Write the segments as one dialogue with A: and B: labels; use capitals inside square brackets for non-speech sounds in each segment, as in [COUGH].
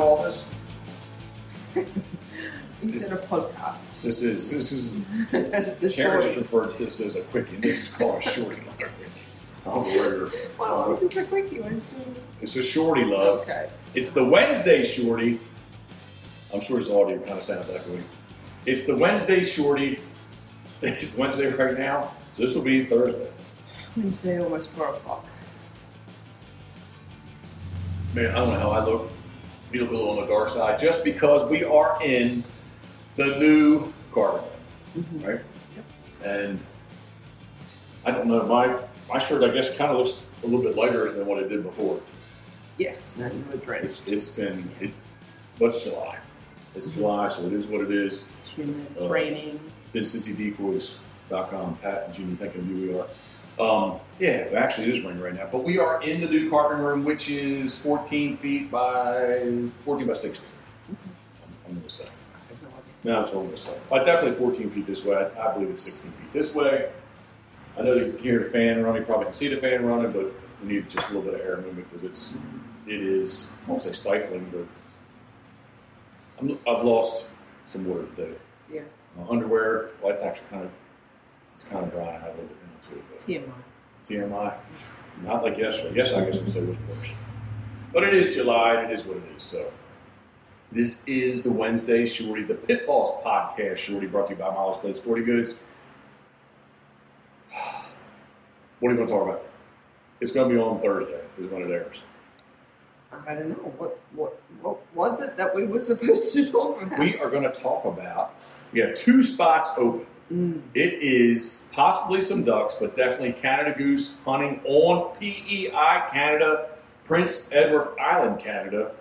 A: call this? [LAUGHS]
B: Instead of podcast.
A: This is this is
B: That's the
A: Karen just
B: short.
A: referred to this as a quickie. This is called a shorty. Oh, word.
B: Well, just a quickie was too.
A: It's a shorty love.
B: Okay.
A: It's the Wednesday shorty. I'm sure his audio kind of sounds echoey. It's the Wednesday shorty. [LAUGHS] It's Wednesday right now, so this will be Thursday.
B: Wednesday, almost four o'clock.
A: Man, I don't know how I look. Look a little on the dark side, just because we are in the new Carbon, right? Yep. And I don't know. My my shirt, I guess, kind of looks a little bit lighter than what it did before.
B: Yes, now you would drink.
A: It's it's been it, what's July? It's July, so it is what it is.
B: It's humid, it's
A: Uh,
B: raining.
A: VincentDecoys.com. Pat and Jimmy thinking who we are. Um, yeah, well, actually, it is raining right now. But we are in the new carpet room, which is 14 feet by 14 by 16. I'm, I'm going to say.
B: No idea.
A: No, that's what I'm going to say. But definitely 14 feet this way. I, I believe it's 16 feet this way. I know you can hear the fan running. You probably can see the fan running, but we need just a little bit of air movement because it's it is I won't say stifling, but I'm, I've lost some water today.
B: Yeah,
A: Uh, underwear, well, it's actually kind of it's kind of dry. I have a little bit
B: TMI.
A: TMI, not like yesterday. Yes, I guess we say it was worse. But it is July, and it is what it is. So this is the Wednesday Shorty, the Pit Boss podcast. Shorty brought to you by Molly's Place Sporty Goods. [SIGHS] What are you going to talk about? It's going to be on Thursday. Is when it airs.
B: I don't know what what what was it that we were supposed to talk about.
A: We are going to talk about. We have two spots open.
B: Mm,
A: It is possibly some ducks, but definitely Canada goose hunting on PEI Canada, Prince Edward Island, Canada.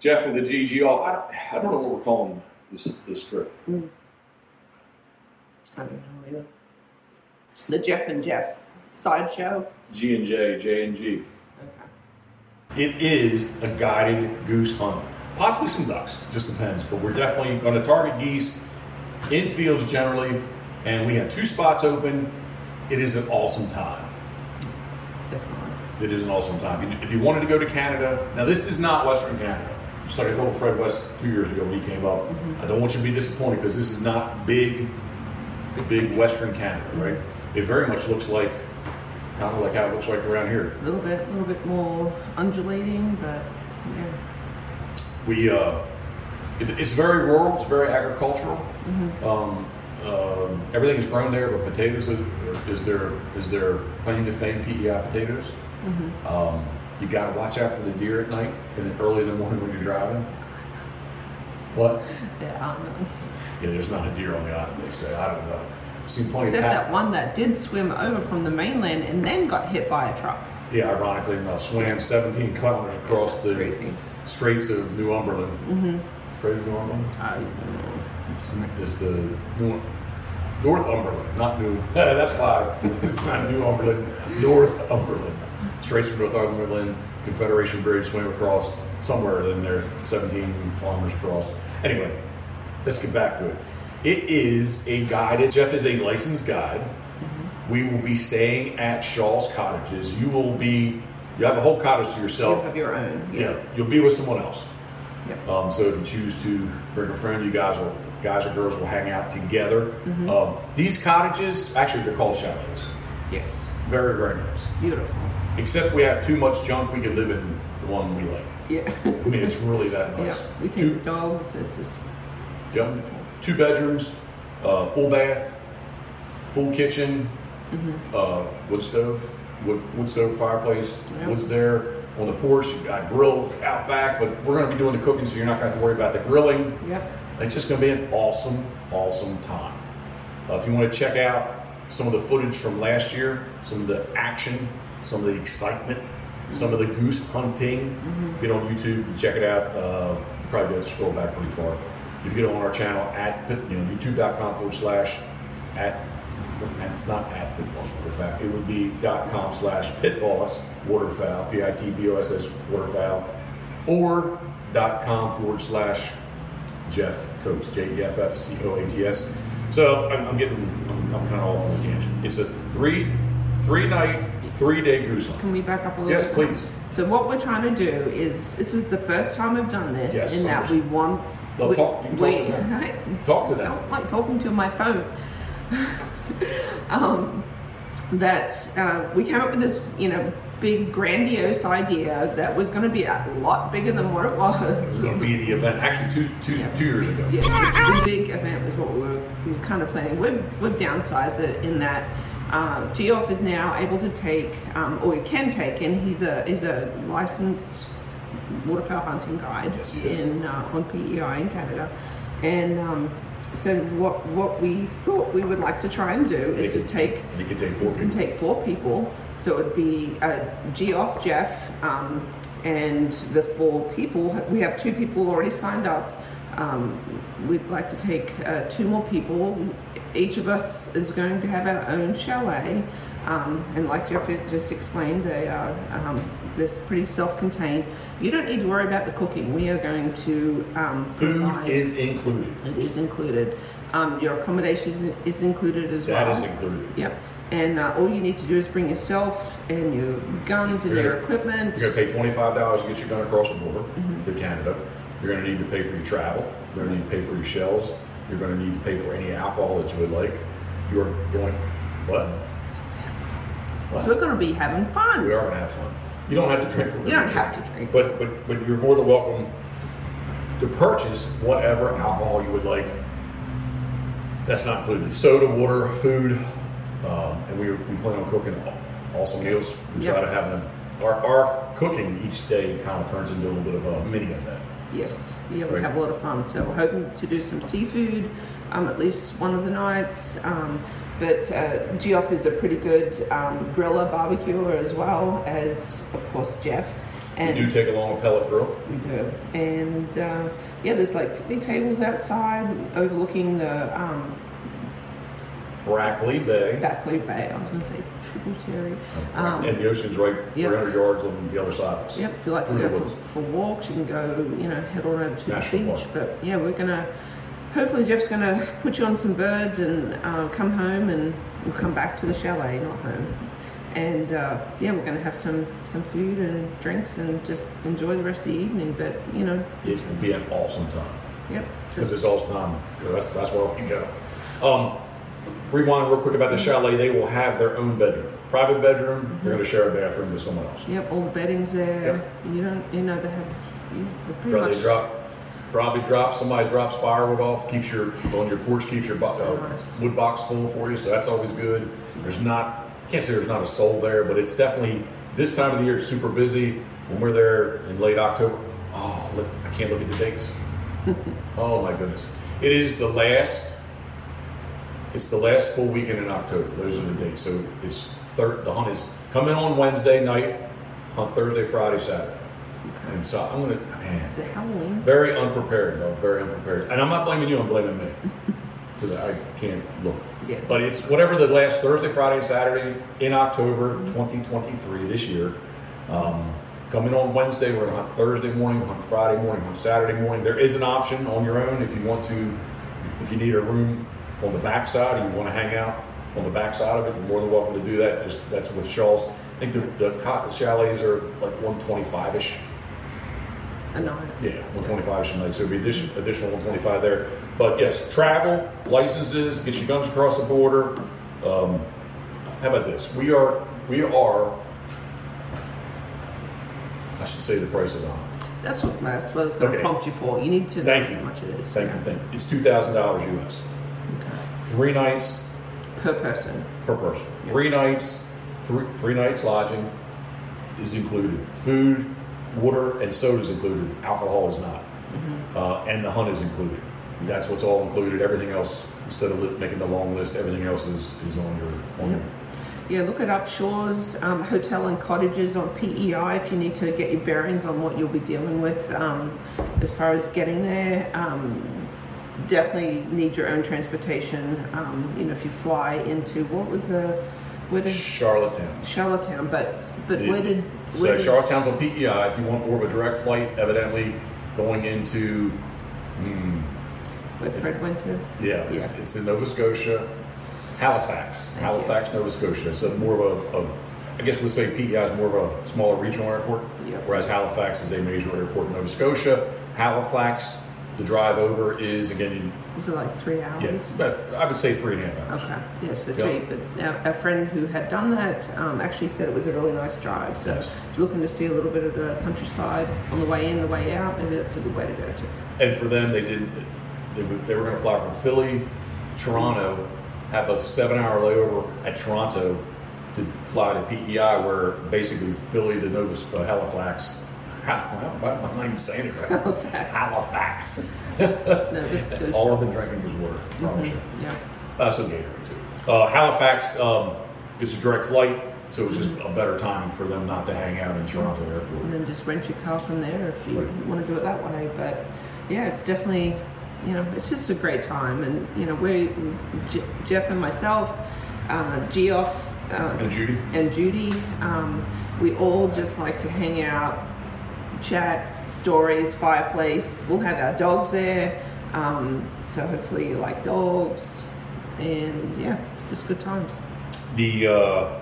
A: Jeff with the GG off. I don't, I don't know what we're calling this this trip.
B: mm. I don't know either. The Jeff and Jeff sideshow.
A: G and J, J and G.
B: Okay.
A: It is a guided goose hunt. Possibly some ducks, just depends. But we're definitely going to target geese in fields generally, and we have two spots open. It is an awesome time.
B: Definitely.
A: It is an awesome time. If you- wanted to go to Canada, now this is not Western Canada. Just like I told Fred West two years ago when he came up, I don't want you to be disappointed because this is not big, big Western Canada, right? It very much looks like, kind of like how it looks like around here.
B: A little bit, a little bit more undulating, but yeah.
A: We, uh, it, it's very rural. It's very agricultural. Um, um, everything is grown there, but potatoes is, is their is their claim to fame. PEI potatoes. Um, you got to watch out for the deer at night and then early in the morning when you're driving. What? [LAUGHS]
B: Yeah, I don't know.
A: Yeah, there's not a deer on the island. They say I don't know. I've seen plenty
B: Except that one that did swim over from the mainland and then got hit by a truck.
A: Yeah, ironically enough, swam 17 kilometers across the
B: Crazy.
A: Straits of New Umberland. Mm-hmm. Straits of New Umberland.
B: I,
A: It's, it's the New, Northumberland, not New. [LAUGHS] that's why it's not New Umberland, Northumberland. Straits of Northumberland, Confederation Bridge swam across somewhere in there, 17 kilometers across. Anyway, let's get back to it. It is a guided. Jeff is a licensed guide. We will be staying at Shaw's Cottages. You will be. You have a whole cottage to yourself.
B: you have your own.
A: Yeah, you'll be with someone else.
B: Yep.
A: Um, so if you choose to bring a friend, you guys will, guys or girls will hang out together. Um, these cottages, actually, they're called chalets.
B: Yes.
A: Very, very nice.
B: Beautiful.
A: Except we have too much junk, we could live in the one we like.
B: Yeah.
A: I mean, it's really that
B: yeah.
A: nice.
B: We take
A: two,
B: dogs. It's just
A: yep, two bedrooms, uh, full bath, full kitchen, uh, wood stove, wood, wood stove fireplace.
B: Yep.
A: Wood's there on the porch. You got grill out back, but we're going to be doing the cooking, so you're not going to have to worry about the grilling.
B: Yep.
A: It's just going to be an awesome, awesome time. Uh, if you want to check out some of the footage from last year, some of the action, some of the excitement, some of the goose hunting, get on YouTube and check it out. Uh, you probably have to scroll back pretty far. If you get on our channel at pit- you know youtube.com forward slash at that's not at pitboss waterfowl. It would be dot com slash pitboss waterfowl p i t b o s s waterfowl or dot com forward slash Jeff Coats, J E F F C O A T S. So I'm, I'm getting, I'm, I'm kind of off on a tangent. It's a three three night, three day goose hunt.
B: Can we back up a little
A: Yes,
B: bit?
A: please.
B: So what we're trying to do is, this is the first time we've done this,
A: Yes,
B: in that we want.
A: Well,
B: we,
A: talk- you can talk
B: we-
A: to them. [LAUGHS] Talk to
B: I don't like talking to my phone. [LAUGHS] um, that uh, we came up with this, you know, big grandiose idea that was going to be a lot bigger than what it was.
A: It was going to be the event, actually, two, two, two years ago.
B: Yeah, the big event was what we were, we were kind of planning. We've, we've downsized it in that um, Geoff is now able to take, um, or he can take, and he's a he's a licensed waterfowl hunting guide
A: Yes,
B: in uh, on PEI in Canada, and um, so what what we thought we would like to try and do is to take
A: you can take four people.
B: take four people, so it'd be uh, Geoff, Jeff, um, and the four people. We have two people already signed up. Um, we'd like to take uh, two more people. Each of us is going to have our own chalet, um, and like Jeff just explained, they are um, this pretty self-contained. You don't need to worry about the cooking. We are going to um,
A: Food is included.
B: it is included. Um, your accommodation is, is included as well.
A: That is included.
B: Yep. And uh, all you need to do is bring yourself and your guns and
A: You're
B: your equipment.
A: You're going to pay twenty-five dollars to get your gun across the border
B: Mm-hmm.
A: to Canada. You're going to need to pay for your travel. You're going to need to pay for your shells. You're going to need to pay for any alcohol that you would like. You're going, what?
B: So we're going to be having fun.
A: We are going to have fun. You don't have to drink.
B: You don't have to drink.
A: But, but, but you're more than welcome to purchase whatever alcohol you would like. That's not included. Soda, water, food, um, and we, we plan on cooking aw- awesome meals. We try
B: Yep.
A: to have them. Our, our cooking each day kind of turns into a little bit of a mini event.
B: Yes. Yeah, we
A: Right.
B: have a lot of fun. So we're hoping to do some seafood um, at least one of the nights. Um, but uh, Geoff is a pretty good um, griller, barbecuer as well as, of course, Jeff.
A: And We do take along a pellet grill.
B: We do. And uh, yeah, there's like picnic tables outside overlooking the um,
A: Brackley Bay.
B: Brackley Bay. I was going to say tributary. Um,
A: and the ocean's right
B: Yep.
A: 300 yards on the other side of us.
B: Yep, if you like to go for, for walks, you can go, you know, head on over to
A: National
B: the beach.
A: park.
B: But yeah, we're gonna, hopefully Jeff's gonna put you on some birds and uh, come home and we'll come back to the chalet, not home. And uh, yeah, we're gonna have some some food and drinks and just enjoy the rest of the evening. But you know,
A: it will be an awesome time.
B: yep,
A: because it's awesome time. Because that's that's where we go. Um, rewind real quick about the chalet. They will have their own bedroom, private bedroom. They're going to share a bathroom with someone else.
B: yep, all the bedding's there.
A: Yep.
B: You don't, you know, they have, you, pretty
A: Probably
B: much.
A: drop, probably drop. Somebody drops firewood off, keeps your on your porch, keeps your bo-
B: So
A: uh,
B: nice.
A: wood box full for you. So that's always good. There's not, can't say there's not a soul there, but it's definitely this time of the year. It's super busy. When we're there in late October, oh look, I can't look at the dates. [LAUGHS] oh my goodness, it is the last. It's the last full weekend in October. Those are the dates. So it's third. The hunt is coming on Wednesday night, hunt Thursday, Friday, Saturday. And so I'm gonna, man,
B: Is it Halloween?
A: very unprepared though, very unprepared. And I'm not blaming you, I'm blaming me. [LAUGHS] Because I can't look.
B: Yeah.
A: But it's whatever the last Thursday, Friday, and Saturday in October 2023 this year. Um, coming on Wednesday, we're gonna hunt Thursday morning, hunt Friday morning, hunt Saturday morning. There is an option on your own if you want to, if you need a room on the backside or you want to hang out on the backside of it, you're more than welcome to do that. Just that's with Shaw's. I think the, the cot chalets are like 125 ish.
B: A night.
A: Yeah, 125 ish a night, so it'd be addition, additional 125 there. But yes, travel, licenses, get your guns across the border. Um, how about this? We are, we are, I should say the price of hunt.
B: That's what, that's what I was going to
A: Okay.
B: prompt you for. You need to
A: Thank
B: know
A: you.
B: how much it is.
A: Thank you, thank you. It's $2,000 US. Three nights
B: Per person.
A: per person. Three nights, three, three nights lodging is included. Food, water, and soda is included. Alcohol is not. Uh, and the hunt is included. That's what's all included. Everything else, instead of li- making the long list, everything else is, is on your on your.
B: Yeah, look it up. Shaw's um, Hotel and Cottages on PEI if you need to get your bearings on what you'll be dealing with um, as far as getting there. Um, definitely need your own transportation. Um, you know, if you fly into what was the where did
A: Charlottetown.
B: Charlottetown, but but where did
A: So
B: where did,
A: Charlottetown's on PEI. If you want more of a direct flight, evidently going into, hmm,
B: where Fred went to?
A: yeah, it's,
B: Yeah.
A: it's in Nova Scotia. Halifax,
B: Thank
A: Halifax, Nova Scotia. It's a more of a, a I guess we'd say PEI is more of a smaller regional airport,
B: Yep.
A: whereas Halifax is a major airport in Nova Scotia. Halifax, the drive over is again,
B: Was it like three hours?
A: yeah, I would say three and a half hours.
B: Okay,
A: Yeah.
B: three, but a, a friend who had done that um, actually said it was a really nice drive. So
A: Yes.
B: if you're looking to see a little bit of the countryside on the way in, the way out, maybe that's a good way to go to.
A: And for them, they did. They, were- they were going to fly from Philly, Toronto, have a seven-hour layover at Toronto to fly to PEI, where basically Philly to Nova uh, Halifax. Well, I'm not even saying it right.
B: Halifax.
A: Halifax. [LAUGHS]
B: Scotia.
A: All I've been drinking was water. I promise you.
B: Mhm, Yeah.
A: Uh, some Gatorade too. Uh, Halifax um, it's a direct flight, so it was just a better time for them not to hang out in Toronto Airport.
B: and then just rent your car from there if you
A: Right.
B: want to do it that way. But yeah, it's definitely, you know, it's just a great time. And you know, we, J- Jeff and myself, uh, Geoff, uh,
A: And Judy,
B: and Judy, um, we all just like to hang out, chat, stories, fireplace. We'll have our dogs there. Um, so hopefully you like dogs, and yeah, just good times.
A: the uh,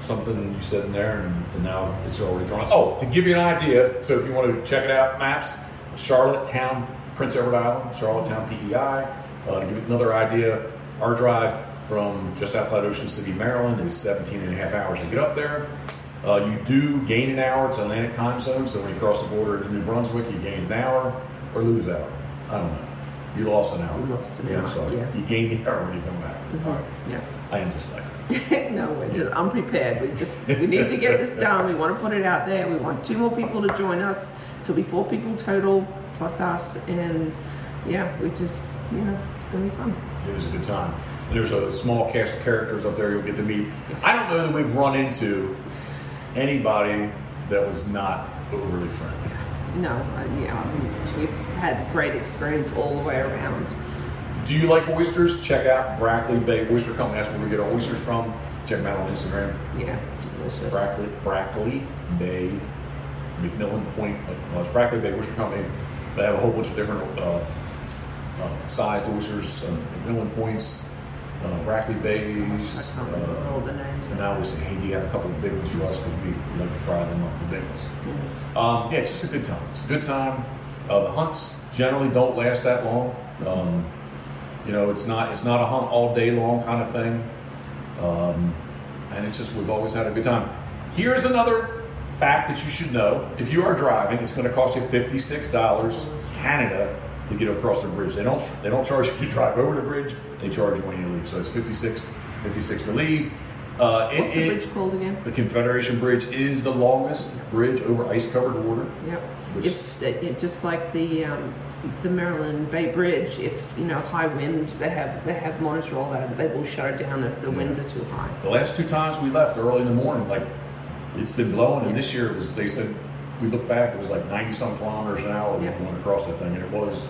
A: something you said in there, and, and now it's already drawn. Oh, to give you an idea, so if you want to check it out, maps, Charlottetown, Prince Edward Island, Charlottetown, PEI. Uh, to give another idea, our drive from just outside Ocean City, Maryland, is 17 and a half hours to get up there. Uh, you do gain an hour. It's Atlantic time zone, so when you cross the border into New Brunswick, you gain an hour or lose an hour. I don't know. You lost an hour.
B: We lost an
A: yeah, I'm
B: hour,
A: sorry.
B: yeah.
A: You gain the hour when you come back. All right.
B: Yeah.
A: I am dyslexic. [LAUGHS]
B: no, we're just unprepared. We just we need to get this done. We want to put it out there. We want two more people to join us. So be four people total plus us, and yeah, we just you know it's gonna be fun.
A: It was a good time. And there's a small cast of characters up there you'll get to meet. I don't know that we've run into anybody that was not overly friendly.
B: No, uh, yeah, we've had great experience all the way around.
A: Do you like oysters? Check out Brackley Bay Oyster Company. That's where we get our oysters from. Check them out on Instagram.
B: Yeah, delicious.
A: Brackley, Brackley Bay, McMillan Point. Uh, it's Brackley Bay Oyster Company. They have a whole bunch of different uh, uh, sized oysters, uh, McMillan Points, uh, Brackley Bays.
B: I can't remember
A: uh,
B: all the names.
A: And now we say, hey, do you have a couple of big ones for us? Because we like to fry them up, the big ones.
B: Mm.
A: Um, yeah, it's just a good time. It's a good time. Uh, the hunts generally don't last that long. Um, you know, it's not it's not a hunt all day long kind of thing. Um, and it's just we've always had a good time. Here's another fact that you should know: if you are driving, it's going to cost you fifty six dollars Canada to get across the bridge. They don't they don't charge [LAUGHS] you to drive over the bridge. They charge you when you leave. So it's 56, 56 to leave. Uh, it-
B: What's the
A: it-
B: bridge called again?
A: the Confederation Bridge is the longest bridge over ice-covered water.
B: Yep. If it, it- just like the um, the Maryland Bay Bridge, if you know high winds, they have they have monitor all that. They will shut it down if the
A: Yeah.
B: winds are too high.
A: The last two times we left early in the morning, like it's been blowing, and this year it was. They said we looked back, it was like ninety some kilometers an hour when we went across that thing, and it was.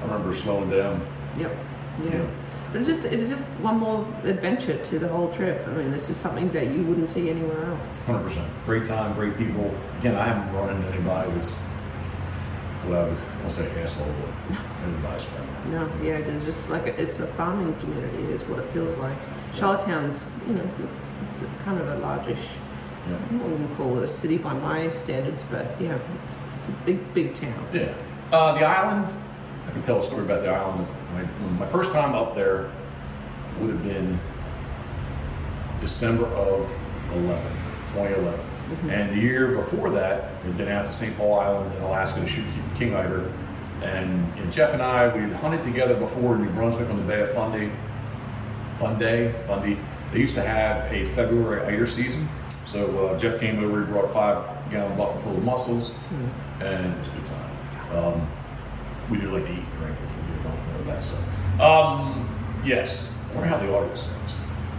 A: I remember slowing down.
B: Yep. Yeah.
A: Yeah.
B: But it's just it's just one more adventure to the whole trip. I mean, it's just something that you wouldn't see anywhere else.
A: Hundred percent, great time, great people. Again, I haven't run into anybody that's what I would I won't say asshole, but [LAUGHS] everybody's friendly.
B: No, yeah, it's just like a, it's a farming community, is what it feels like. Charlottetown's, you know, it's it's kind of a largish.
A: Yeah.
B: I wouldn't call it a city by my standards, but yeah, it's, it's a big big town.
A: Yeah. Uh, the island, I can tell a story about the island. Is I, my first time up there would have been December of 11, 2011. And the year before that, had been out to St. Paul Island in Alaska to shoot king eider. And, and Jeff and I, we had hunted together before in New Brunswick on the Bay of Fundy. Fundy, Fundy. They used to have a February eider season. So uh, Jeff came over, he brought a five gallon bucket full of mussels, and it was a good time. Um, we do like to eat and drink if you don't know that. So, um, yes, I wonder how the audio sounds.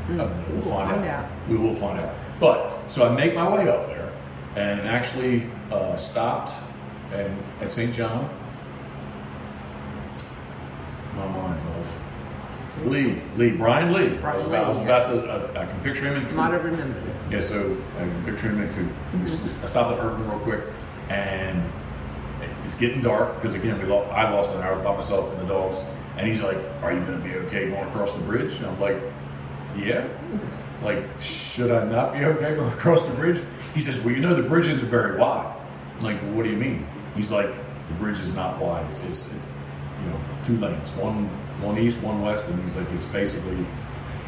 B: Mm,
A: Uh, we'll
B: we'll
A: find,
B: find
A: out.
B: out.
A: We will find out. But so I make my way up there and actually uh, stopped and at St. John. My mind, love. Lee, Lee, Brian Lee. I was
B: Brian
A: about, I was about
B: yes.
A: to. I, I can picture him in.
B: Might have remembered.
A: Yeah, so I can picture him in. Coop. I stopped at Irving real quick, and it's getting dark because again, we lost, I lost an hour by myself and the dogs. And he's like, "Are you going to be okay going across the bridge?" And I'm like, yeah. Like, should I not be okay going across the bridge? He says, well, you know, the bridge isn't very wide. I'm like, well, what do you mean? He's like, the bridge is not wide. It's, it's, it's you know, two lanes, one one east, one west, and he's like, it's basically.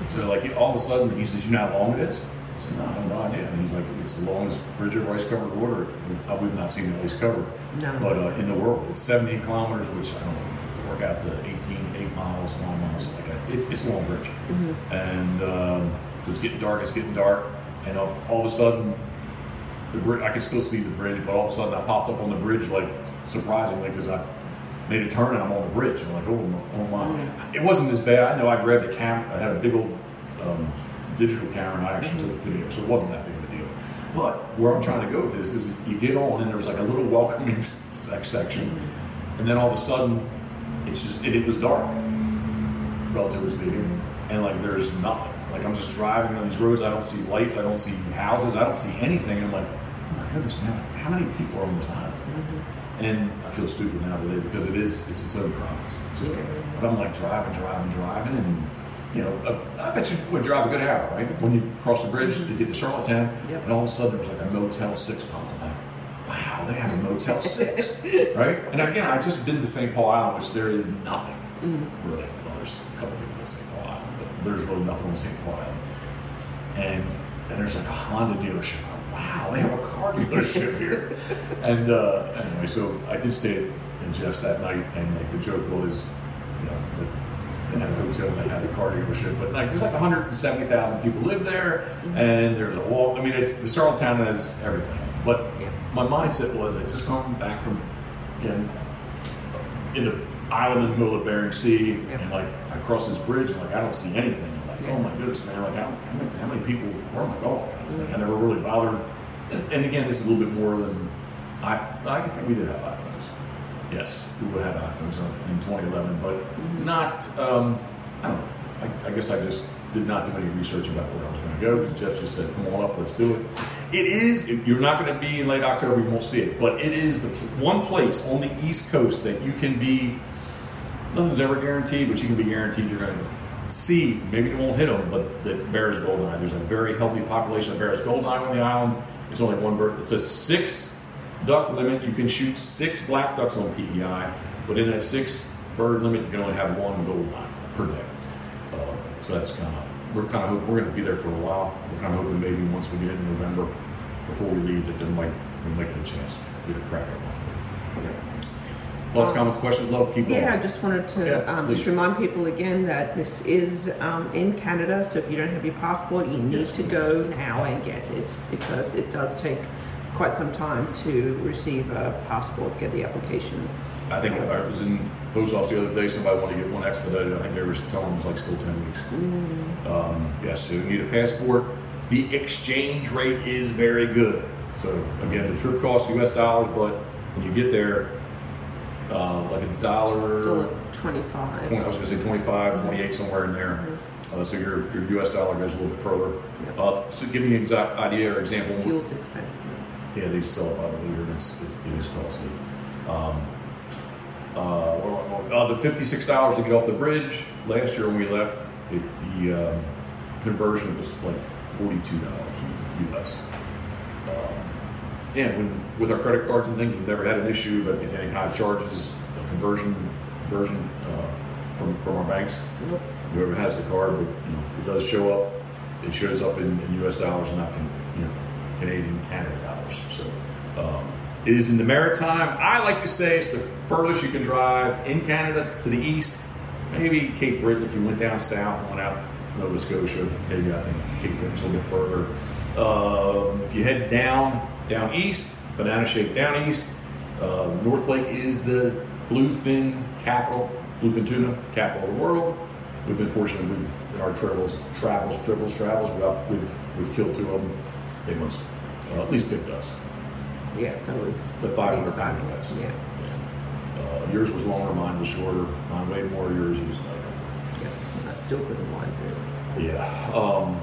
A: So like, all of a sudden, he says, you know how long it is? I said, no, I have no idea. And he's like, it's the longest bridge over ice covered water. Uh, We've not seen it ice covered,
B: No.
A: but uh, in the world, it's 17 kilometers, which I don't know, to work out to 18, 8 miles, 9 miles, something like that. It's, it's a long bridge. Mhm. And um, so it's getting dark, it's getting dark, and all, all of a sudden, the bridge, I could still see the bridge, but all of a sudden I popped up on the bridge, like surprisingly, because I made a turn and I'm on the bridge. I'm like, oh, my- oh my. Mm-hmm. It wasn't as bad. I know I grabbed a camera, I had a big old um, digital camera, and I actually mm-hmm. took a video, so it wasn't that big of a deal. But where I'm trying to go with this is you get on, and there's like a little welcoming section, mm-hmm. and then all of a sudden, it's just, it, it was dark relatively speaking, and like there's nothing. Like I'm just driving on these roads, I don't see lights, I don't see houses, I don't see anything. I'm like, oh my goodness, man, how many people are on this island? And I feel stupid now today because it is it's its own province. So, but I'm like driving, driving, driving, and you know, uh, I bet you would drive a good hour, right? When you cross the bridge to get to Charlottetown,
B: Yep.
A: and all of a sudden there was like a Motel Six popped up. Like, wow, they have a Motel Six, [LAUGHS] right? And again, I just been to St. Paul Island, which there is nothing really. Well, there's a couple things on St. Paul Island, but there's really nothing on St. Paul Island. And then there's like a Honda dealership. Wow, they have a car [LAUGHS] dealership here. and uh, anyway, so I did stay in Jeff's that night, and like the joke was, you know, that they had a hotel and they had a car dealership, but like there's like 170,000 people live there, and there's a wall. I mean, it's the Charlottetown has everything. But
B: Yeah.
A: my mindset was, I just come back from, again, in the island in the middle of Bering Sea,
B: Yeah.
A: and like I cross this bridge, and like I don't see anything. Oh my goodness, man! Like how, how, many, how many people? Am I going? Kind of thing. I never really bothered. And again, this is a little bit more than I. I think we did have iPhones. Yes, we would have iPhones in 2011, but not. Um, I don't know. I, I guess I just did not do any research about where I was going to go because Jeff just said, "Come on up, let's do it." It is. if You're not going to be in late October. You won't see it, but it is the one place on the East Coast that you can be. Nothing's ever guaranteed, but you can be guaranteed you're going to see. Maybe it won't hit them, but the Barrow's Goldeneye. There's a very healthy population of Barrow's Goldeneye on the island. It's only one bird. It's a six duck limit. You can shoot six black ducks on PEI, but in that six bird limit, you can only have one goldeneye per day. Uh, so that's kind of we're kind of hoping we're going to be there for a while. We're kind of hoping maybe once we get in November, before we leave, that there might we might get a chance to get a crack at one. Okay. Thoughts,
B: Um,
A: comments, questions? Love, keep going.
B: Yeah, I just wanted to
A: Yeah,
B: um, just remind people again that this is um, in Canada, so if you don't have your passport, you need to go now and get it because it does take quite some time to receive a passport, get the application.
A: I think I was in post office the other day. Somebody wanted to get one expedited. I think they were telling them it was like still ten weeks. Um, yes, so you need a passport. The exchange rate is very good. So again, the trip costs U.S. dollars, but when you get there, uh, like a dollar.
B: Twenty-five.
A: 20, I was going to say 25, 28, somewhere in there. Uh, so your, your U.S. dollar goes a little bit further.
B: Yep.
A: Uh, so give me an exact idea or example.
B: Fuel's expensive.
A: Yeah, they sell it by the liter, and it's, it's, it is costly. Um, uh, uh, the fifty-six dollars to get off the bridge. Last year when we left, it, the um, conversion was like forty-two dollars US. Um, and when, with our credit cards and things, we've never had an issue about getting any kind of charges, conversion, conversion uh, from from our banks
B: Nope.
A: whoever has the card, but you know, it does show up. It shows up in, in U.S. dollars, not can, you know, Canadian, Canada dollars. So um, it is in the maritime. I like to say it's the furthest you can drive in Canada to the east. Maybe Cape Breton if you went down south and went out Nova Scotia. Maybe I think Cape Breton's a little bit further. Um, if you head down down east, banana shape down east, uh, North Lake is the bluefin capital, bluefin tuna capital of the world. We've been fortunate. We've in our travels, travels, travels, travels. We've we've, we've killed two of them. Big ones, uh, at least big us.
B: Yeah, that was
A: The
B: pretty
A: 500
B: exciting.
A: pound class.
B: Yeah,
A: Uh, yours was longer, mine was shorter. Mine weighed more. Yours was lighter.
B: yeah. I still couldn't mind it.
A: Yeah. Um,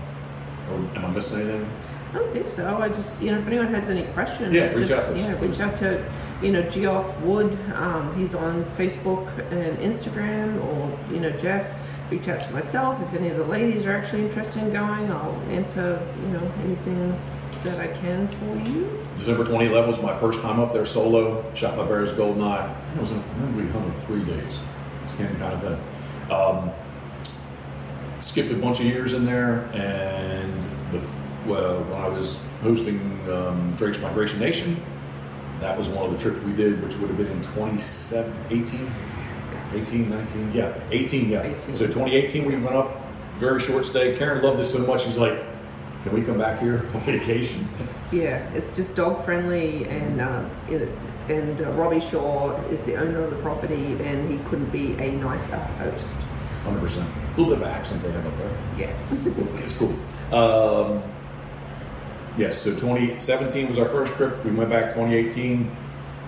A: am I missing anything?
B: I don't think so. I just, you know, if anyone has any questions,
A: Yeah, reach
B: just,
A: out to us,
B: Yeah,
A: please.
B: reach out to, you know, Geoff Wood. Um, he's on Facebook and Instagram, or you know, Jeff. reach out to myself. If any of the ladies are actually interested in going, I'll answer, you know, anything that I can for you.
A: December 2011 was my first time up there solo. Shot my Barrow's Golden Eye. It was in, I think we hung it three days. Same kind of thing. Um, skipped a bunch of years in there, and well, when I was hosting um, Drake's Migration Nation, that was one of the trips we did, which would have been in 27, 18, 18, 19, yeah, 18, yeah.
B: 18.
A: So 2018 we went up, very short stay. Karen loved it so much, she's like, can we come back here [LAUGHS] on vacation?
B: Yeah, it's just dog friendly, and uh, it, and uh, Robbie Shaw is the owner of the property, and he couldn't be a nicer host.
A: 100%. A little bit of accent they have up there.
B: Yeah.
A: It's cool. Um, yes, so 2017 was our first trip. We went back 2018.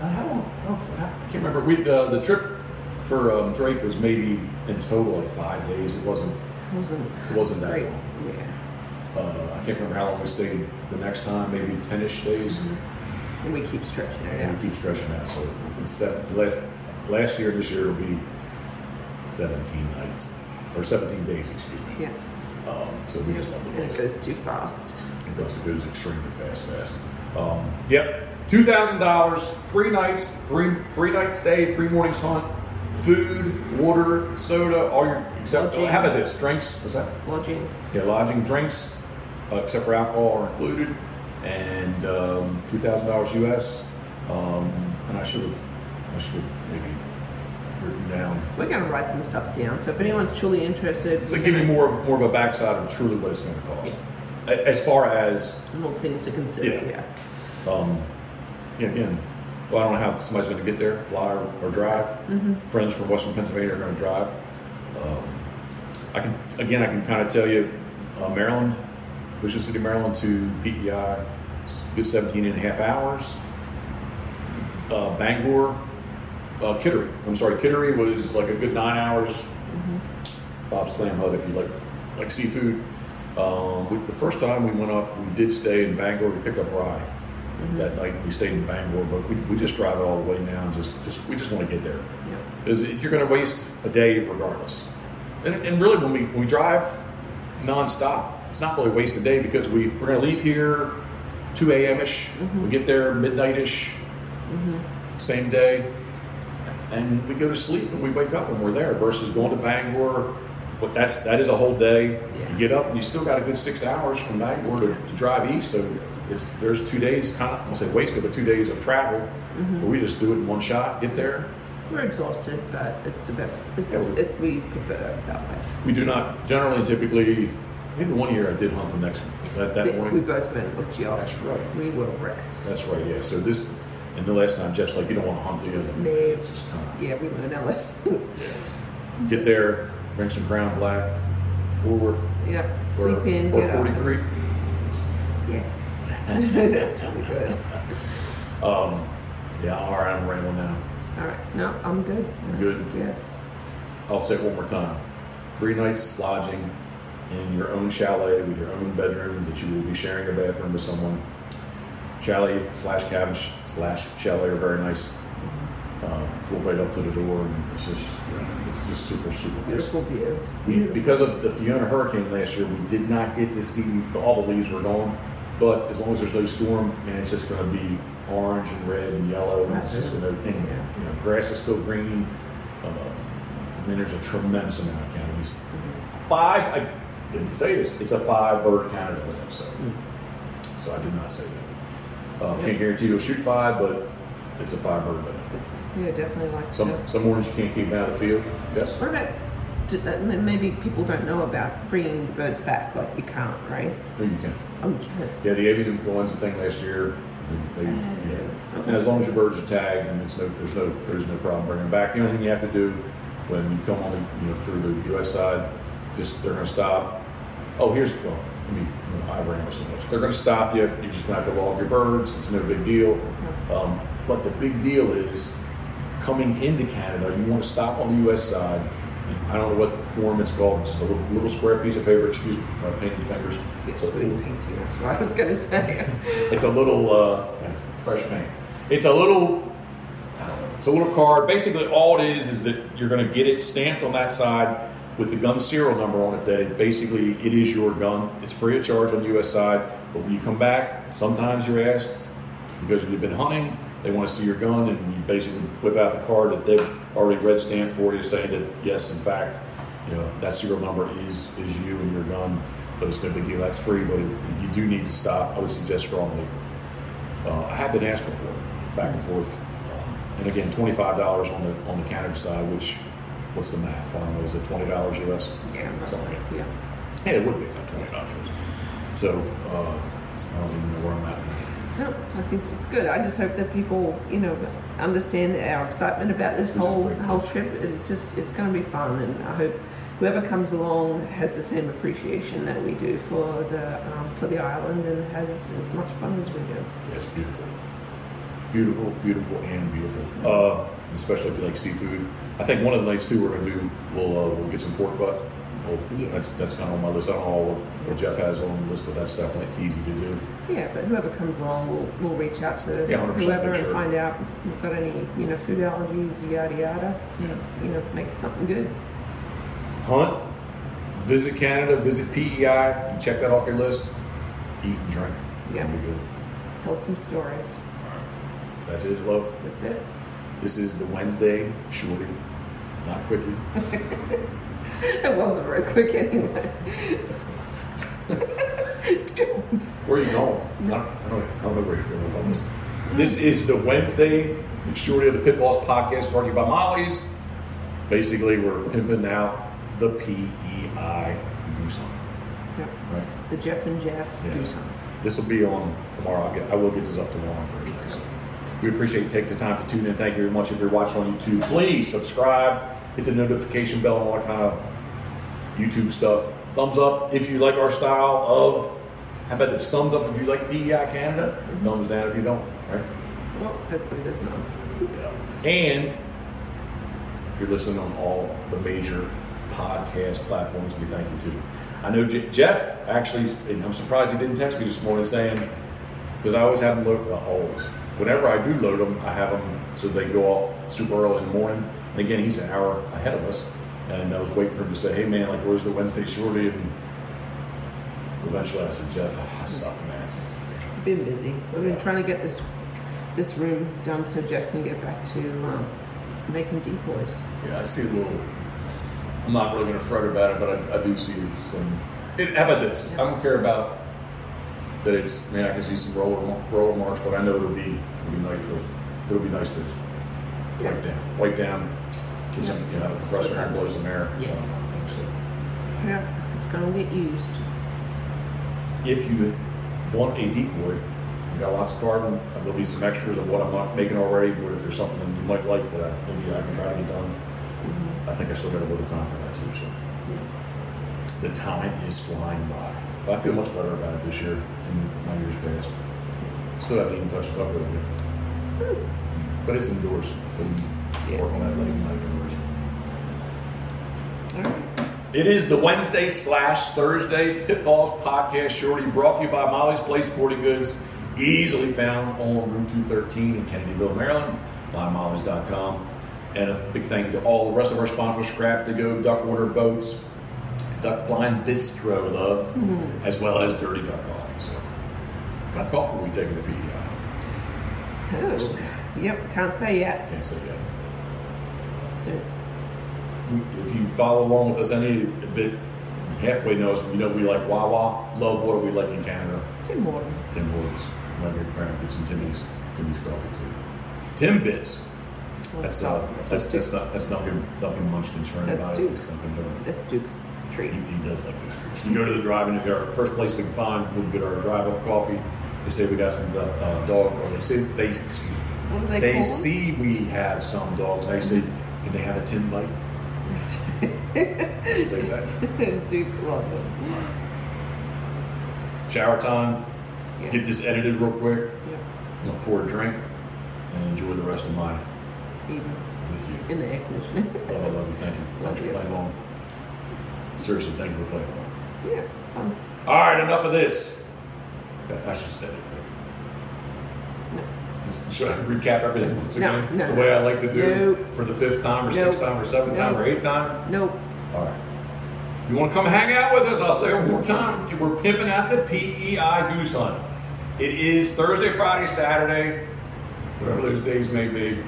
A: Uh, how long? I, don't, I can't remember. We the, the trip for um, Drake was maybe in total like five days. It wasn't
B: It wasn't
A: it wasn't that
B: great.
A: long.
B: Yeah.
A: Uh, I can't remember how long we stayed the next time. Maybe 10ish days.
B: And we keep stretching it
A: And
B: out.
A: we keep stretching out. So seven, last last year, this year will be 17 nights or 17 days. Excuse me.
B: Yeah.
A: Um, so we just love the
B: And it
A: place.
B: goes too fast.
A: It does. It goes extremely fast, fast. Um, yep, two thousand dollars, three nights, three three nights stay, three mornings hunt, food, water, soda, all your except.
B: Lodging.
A: How about this? Drinks? What's that?
B: Lodging.
A: Yeah, lodging, drinks, uh, except for alcohol, are included, and um, two thousand dollars US. Um, and I should have, I should have maybe written down.
B: We're going to write some stuff down. So if anyone's truly interested,
A: So give
B: gonna-
A: more more of a backside of truly what it's going to cost, as far as
B: more things to consider.
A: Yeah.
B: Yeah.
A: Um, yeah, again, well, I don't know how somebody's going to get there, fly or, or drive.
B: Mm-hmm.
A: Friends from Western Pennsylvania are going to drive. Um, I can, again, I can kind of tell you, uh, Maryland, Mission City, Maryland to PEI, a good 17 and a half hours. Uh, Bangor, uh, Kittery, I'm sorry, Kittery was like a good nine hours. Bob's Clam Hut, if you like like seafood. Um, we, the first time we went up, we did stay in Bangor. We picked up rye mm-hmm. that night. We stayed in Bangor, but we, we just drive it all the way now. And just just we just want to get there
B: Yeah.
A: you're going to waste a day regardless. And, and really, when we when we drive nonstop, it's not really a waste a day because we we're going to leave here 2 a.m. ish. Mm-hmm. We get there midnight ish, mm-hmm. same day, and we go to sleep and we wake up and we're there. Versus going to Bangor, but that's that is a whole day.
B: Yeah.
A: You get up and you still got a good six hours from Bangor to, to drive east. So it's, there's two days, kind of I won't say wasted, but two days of travel. Mm-hmm. But we just do it in one shot, get there.
B: We're exhausted, but it's the best. It's,
A: Yeah, we-
B: it, we prefer it that way.
A: We do not generally, typically. Maybe one year I did hunt the next that that
B: We, we
A: morning.
B: both went with Geoff.
A: That's right.
B: We were wrecked.
A: That's right. Yeah. So this and the last time Jeff's like, you don't want to hunt, do you? Like,
B: No.
A: It's just kind of
B: Yeah, we learned our lesson.
A: get there, bring some Crown Black, or
B: yeah,
A: or,
B: sleep in,
A: or
B: get
A: Forty. Creek.
B: Yes, [LAUGHS] that's really good.
A: Um, yeah. All right. I'm rambling now.
B: All right, no, I'm good.
A: Good.
B: Yes.
A: I'll say it one more time. Three nights lodging in your own chalet with your own bedroom that you will be sharing a bathroom with someone. Chalet slash cabin slash chalet are very nice. Um, pull right up to the door and it's just, it's just super, super nice.
B: Beautiful view.
A: We, because of the Fiona hurricane last year, we did not get to see all the leaves were gone. But as long as there's no storm, man, it's just going to be orange and red and yellow, and it's just going to, and you know, grass is still green. Uh, I mean, there's a tremendous amount of canopies. Five, I didn't say this. It's a five bird canopy limit, so so I did not say that. Um, Can't guarantee you'll shoot five, but it's a five bird limit.
B: Yeah, definitely like
A: Some
B: that.
A: some mornings you can't keep out of the field. Yes.
B: What about? uh, Maybe people don't know about bringing the birds back. Like you can't, right?
A: No, you can.
B: Oh, you can.
A: Yeah, the avian influenza thing last year. They, yeah.
B: Okay.
A: As long as your birds are tagged, and it's no, there's no, there's no problem bringing them back. The only thing you have to do when you come on, the, you know, through the U.S. side, just they're going to stop. Oh, here's well, let me. I ramble so much. They're going to stop you. You're just going to have to log your birds. It's no big deal. Um, but the big deal is coming into Canada. You want to stop on the U.S. side. I don't know what form it's called. Just a little, little square piece of paper. Excuse my painted fingers.
B: It's
A: a little-.
B: That's what I was going to say. [LAUGHS]
A: it's a little uh, fresh paint. It's a little. I don't know. It's a little card. Basically, all it is is that you're going to get it stamped on that side. with the gun serial number on it that it basically it is your gun. It's free of charge on the U.S. side, but when you come back, sometimes you're asked because you've been hunting. They want to see your gun, and you basically whip out the card that they've already red stamped for you, saying that yes, in fact, you know that serial number is is you and your gun. But it's no big deal. That's free, but it, you do need to stop. I would suggest strongly. Uh, I have been asked before, back and forth, um, and again, twenty five dollars on the on the Canada side, which what's the math? I don't know. Is it twenty dollars US?
B: Yeah,
A: Something like
B: yeah.
A: Yeah, it would be about twenty dollars. So uh, I don't even know where I'm at.
B: No, I think it's good. I just hope that people, you know, understand our excitement about this whole whole trip. It's just it's going to be fun, and I hope whoever comes along has the same appreciation that we do for the um, for the island and has as much fun as we do.
A: It's beautiful, beautiful, beautiful, and beautiful. Uh, especially if you like seafood. I think one of the nights too we're gonna do we'll uh, we'll get some pork butt. We'll,
B: Yeah.
A: That's that's kind of on my list. I don't know what, Jeff has on the list, but that's definitely it's easy to do.
B: Yeah, but whoever comes along, we'll we'll reach out to
A: Yeah,
B: whoever
A: make
B: and find out if we've got any you know food allergies, yada yada.
A: Yeah.
B: You know, make something good.
A: Hunt, visit Canada, visit PEI. You check that off your list. Eat and drink.
B: Yeah.
A: be good.
B: Tell some stories.
A: That's it, love.
B: That's it.
A: This is the Wednesday shorty, not quickie. [LAUGHS] [LAUGHS]
B: It wasn't very quick anyway. Don't.
A: Where are you going? I don't, I don't, I don't know where you're going with all this. This is the Wednesday shorty of the Pit Boss podcast brought to you by Molly's. Basically, we're pimping out the PEI Goose Hunt.
B: Yeah.
A: Right?
B: The Jeff and Jeff
A: Yeah.
B: do something.
A: This will be on tomorrow. I'll get, I will get this up tomorrow on Thursday. So we appreciate you taking the time to tune in. Thank you very much. If you're watching on YouTube, please subscribe, hit the notification bell, and all that kind of YouTube stuff. Thumbs up if you like our style of. How about this? Thumbs up if you like PEI Canada. Mm-hmm. Thumbs down if you don't. Right?
B: Well, hopefully there's none.
A: Yeah. And if you're listening on all the major podcast platforms, we thank you too. I know J- Jeff actually, and I'm surprised he didn't text me this morning saying, because I always have them load, well, always. Whenever I do load them, I have them so they go off super early in the morning. And again, he's an hour ahead of us. And I was waiting for him to say, hey man, like, where's the Wednesday shorty? And eventually I said, Jeff, I suck, man.
B: Been busy. We've been
A: Yeah.
B: trying to get this this room done so Jeff can get back to um, making decoys.
A: Yeah, I see a little. I'm not really going to fret about it, but I, I do see some. It, how about this? I don't care about that. It's. I mean, I can see some roller roller marks, but I know it'll be it'll be nice. It'll, it'll be nice to wipe down, wipe down, get some you know, compressor air, blow some air.
B: Yeah.
A: that kind of thing. So
B: Yeah, it's gonna get used.
A: if you want a decoy, I got lots of carbon. uh, There'll be some extras of what I'm not making already. But if there's something that you might like that I- maybe I can try to get done,
B: Mhm.
A: I think I still got a little time for that too. So. the time is flying by. But I feel much better about it this year than my years past. Still haven't even touched the duck with it yet. But it's indoors, so we
B: Yeah.
A: work on that late night indoors.
B: All right.
A: It is the Wednesday slash Thursday Pitboss Podcast Shorty brought to you by Molly's Place Sporting Goods, easily found on Route 213 in Kennedyville, Maryland, mymollys.com. And a big thank you to all the rest of our sponsors, Crabs to Go, Duckwater Boats, Duck Blind Bistro, love, mm-hmm. as well as Dirty Duck Coffee. So, of coffee we taking the PEI?
B: Oh, yep, can't say yet.
A: Can't say yet.
B: So,
A: If you follow along with us any bit halfway knows, you know we like Wawa. Love what do we like in Canada?
B: Tim Hortons.
A: Tim Hortons. Get grab get some Timmy's Timmy's coffee too. Tim Bits. That's uh that's that's not that's Dunkin' Dunkin' Munchkin's for
B: That's
A: anybody.
B: Duke's.
A: It's Dunkin' Donuts.
B: That's Duke's treat.
A: He, he does like those treats. You go to the drive-in, our first place we can find. We get our drive-up coffee. They say we got some uh, uh, dog, or they say they excuse me.
B: What do they,
A: They
B: call them?
A: see we have some dogs. They say, can they have a Timbit? That's what they say.
B: Duke loves it.
A: Shower time.
B: Yes.
A: Get this edited real quick.
B: Yeah,
A: I'm gonna pour a drink and enjoy the rest of my
B: evening
A: with you.
B: in the air conditioning. [LAUGHS]
A: Love, I love you. Thank you.
B: Love
A: for
B: you.
A: playing along. Seriously, thank you for playing along.
B: yeah, it's fun.
A: All right, enough of this. I should stay there.
B: No.
A: Should I recap everything once again?
B: no.
A: the way I like to do
B: No.
A: for the fifth time or
B: No.
A: sixth time or seventh time or eighth time?
B: Nope.
A: All right. you want to come hang out with us, I'll say it one more time. We're pimping out the PEI Goose Hunt. It is Thursday, Friday, Saturday, whatever those days may be.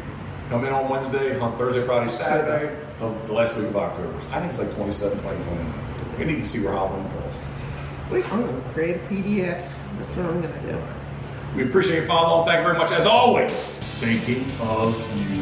A: Come in on Wednesday, hunt Thursday, Friday, Saturday of the last week of October. I think it's like 27, 20, 29. We need to see where Halloween falls.
B: Wait, I'm going to create a PDF. That's what I'm going to do.
A: We appreciate you following. Thank you very much. As always, thinking of you.